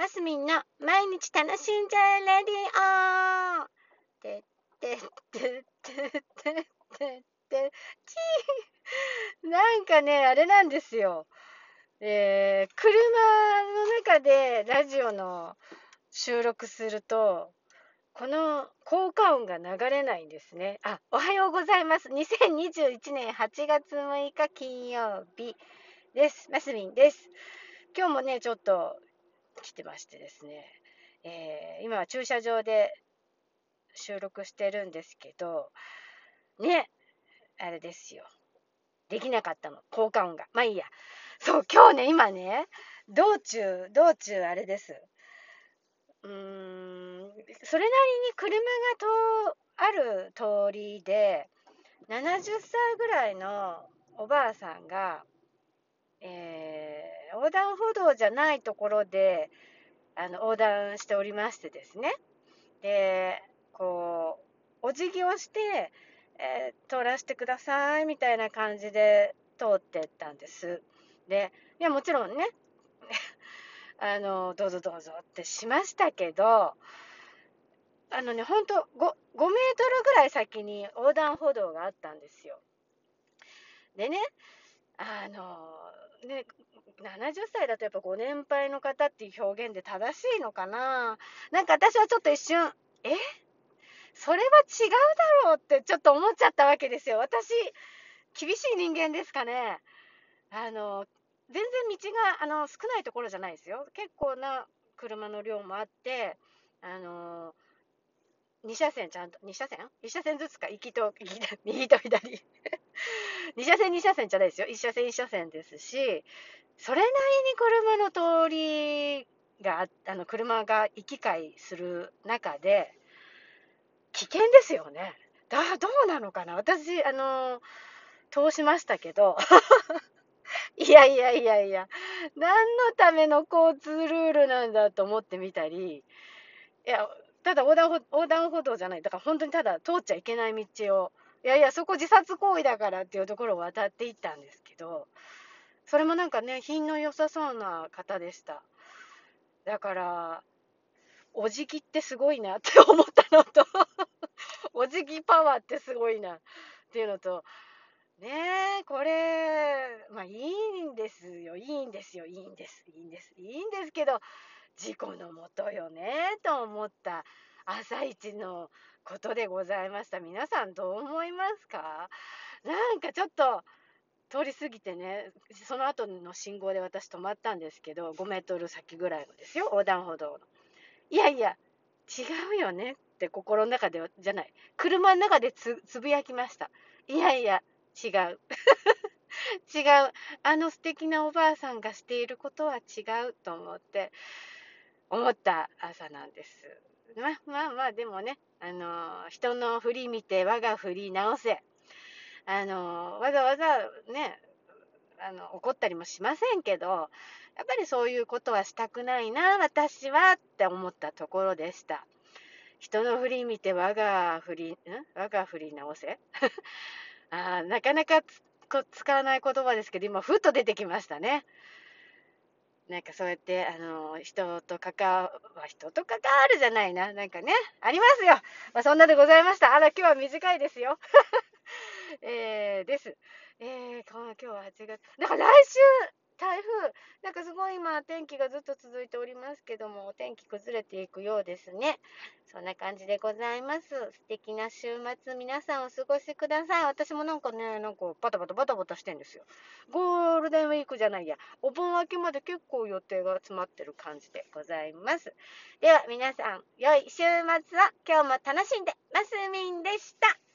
マスミンの毎日楽しんじゃえレディオてってってってってってってちーなんかね、あれなんですよ。えー、車の中でラジオの収録すると、この効果音が流れないんですね。あ、おはようございます。2021年8月6日金曜日です。マスミンです。今日もね、ちょっと来てましてですね、えー、今は駐車場で収録してるんですけど、ね、あれですよ。できなかったの、効果音が。まあいいや。そう、今日ね、今ね、道中、道中あれです。うーん、それなりに車がとある通りで、70歳ぐらいのおばあさんが、横断歩道じゃないところであの横断しておりましてですねでこうお辞儀をして、えー、通らせてくださいみたいな感じで通ってったんですでいやもちろんね あのどうぞどうぞってしましたけどあのね、ほんと 5, 5メートルぐらい先に横断歩道があったんですよ。でね、あのね、70歳だとやっぱご年配の方っていう表現で正しいのかな？なんか私はちょっと一瞬、え？それは違うだろうってちょっと思っちゃったわけですよ。私、厳しい人間ですかね。あの、全然道があの少ないところじゃないですよ。結構な車の量もあって、あの2車線ちゃんと、2車線 ?1 車線ずつか、行きと、右と左。2車線2車線じゃないですよ。1車線1車線ですし、それなりに車の通りが、あの、車が行き交いする中で、危険ですよね。だ、どうなのかな私、あの、通しましたけど、いやいやいやいや、何のための交通ルールなんだと思ってみたり、いや、ただ横断横断歩道じゃない、だから本当にただ通っちゃいけない道を、いやいや、そこ自殺行為だからっていうところを渡っていったんですけど、それもなんかね、品の良さそうな方でした。だから、お辞儀ってすごいなって思ったのと お辞儀パワーってすごいなっていうのと、ねえ、これ、まあいいんですよ、いいんですよ、いいんです、いいんです、いいんですけど、事故のもとよねと思った朝一のことでございました。皆さんどう思いますか？なんかちょっと通り過ぎてね、その後の信号で私止まったんですけど、5メートル先ぐらいのですよ、横断歩道の。いやいや、違うよねって心の中では、じゃない、車の中でつぶやきました。いやいや、違う。違う。あの素敵なおばあさんがしていることは違うと思って、思った朝なんです。まあまあまあ、でもね、あの人の振り見て我が振り直せ。あのわざわざね、あの怒ったりもしませんけど、やっぱりそういうことはしたくないな、私はって思ったところでした。人の振り見て我が振り、ん？我が振り直せ？あなかなか使わない言葉ですけど、今、ふっと出てきましたね。なんかそうやって、あの、人と関わ、人と関わるじゃないな。なんかね、ありますよ。まあ、そんなでございました。あら、今日は短いですよ。えー、です。えー、今日は8月。だか来週、台風、なんかすごい今、天気がずっと続いておりますけども、お天気崩れていくようですね。そんな感じでございます。素敵な週末、皆さんお過ごしください。私もなんかね、なんかバタバタバタバタしてんですよ。ゴールデンウィークじゃないや、お盆明けまで結構予定が詰まってる感じでございます。では皆さん、良い週末を今日も楽しんで、マスミンでした。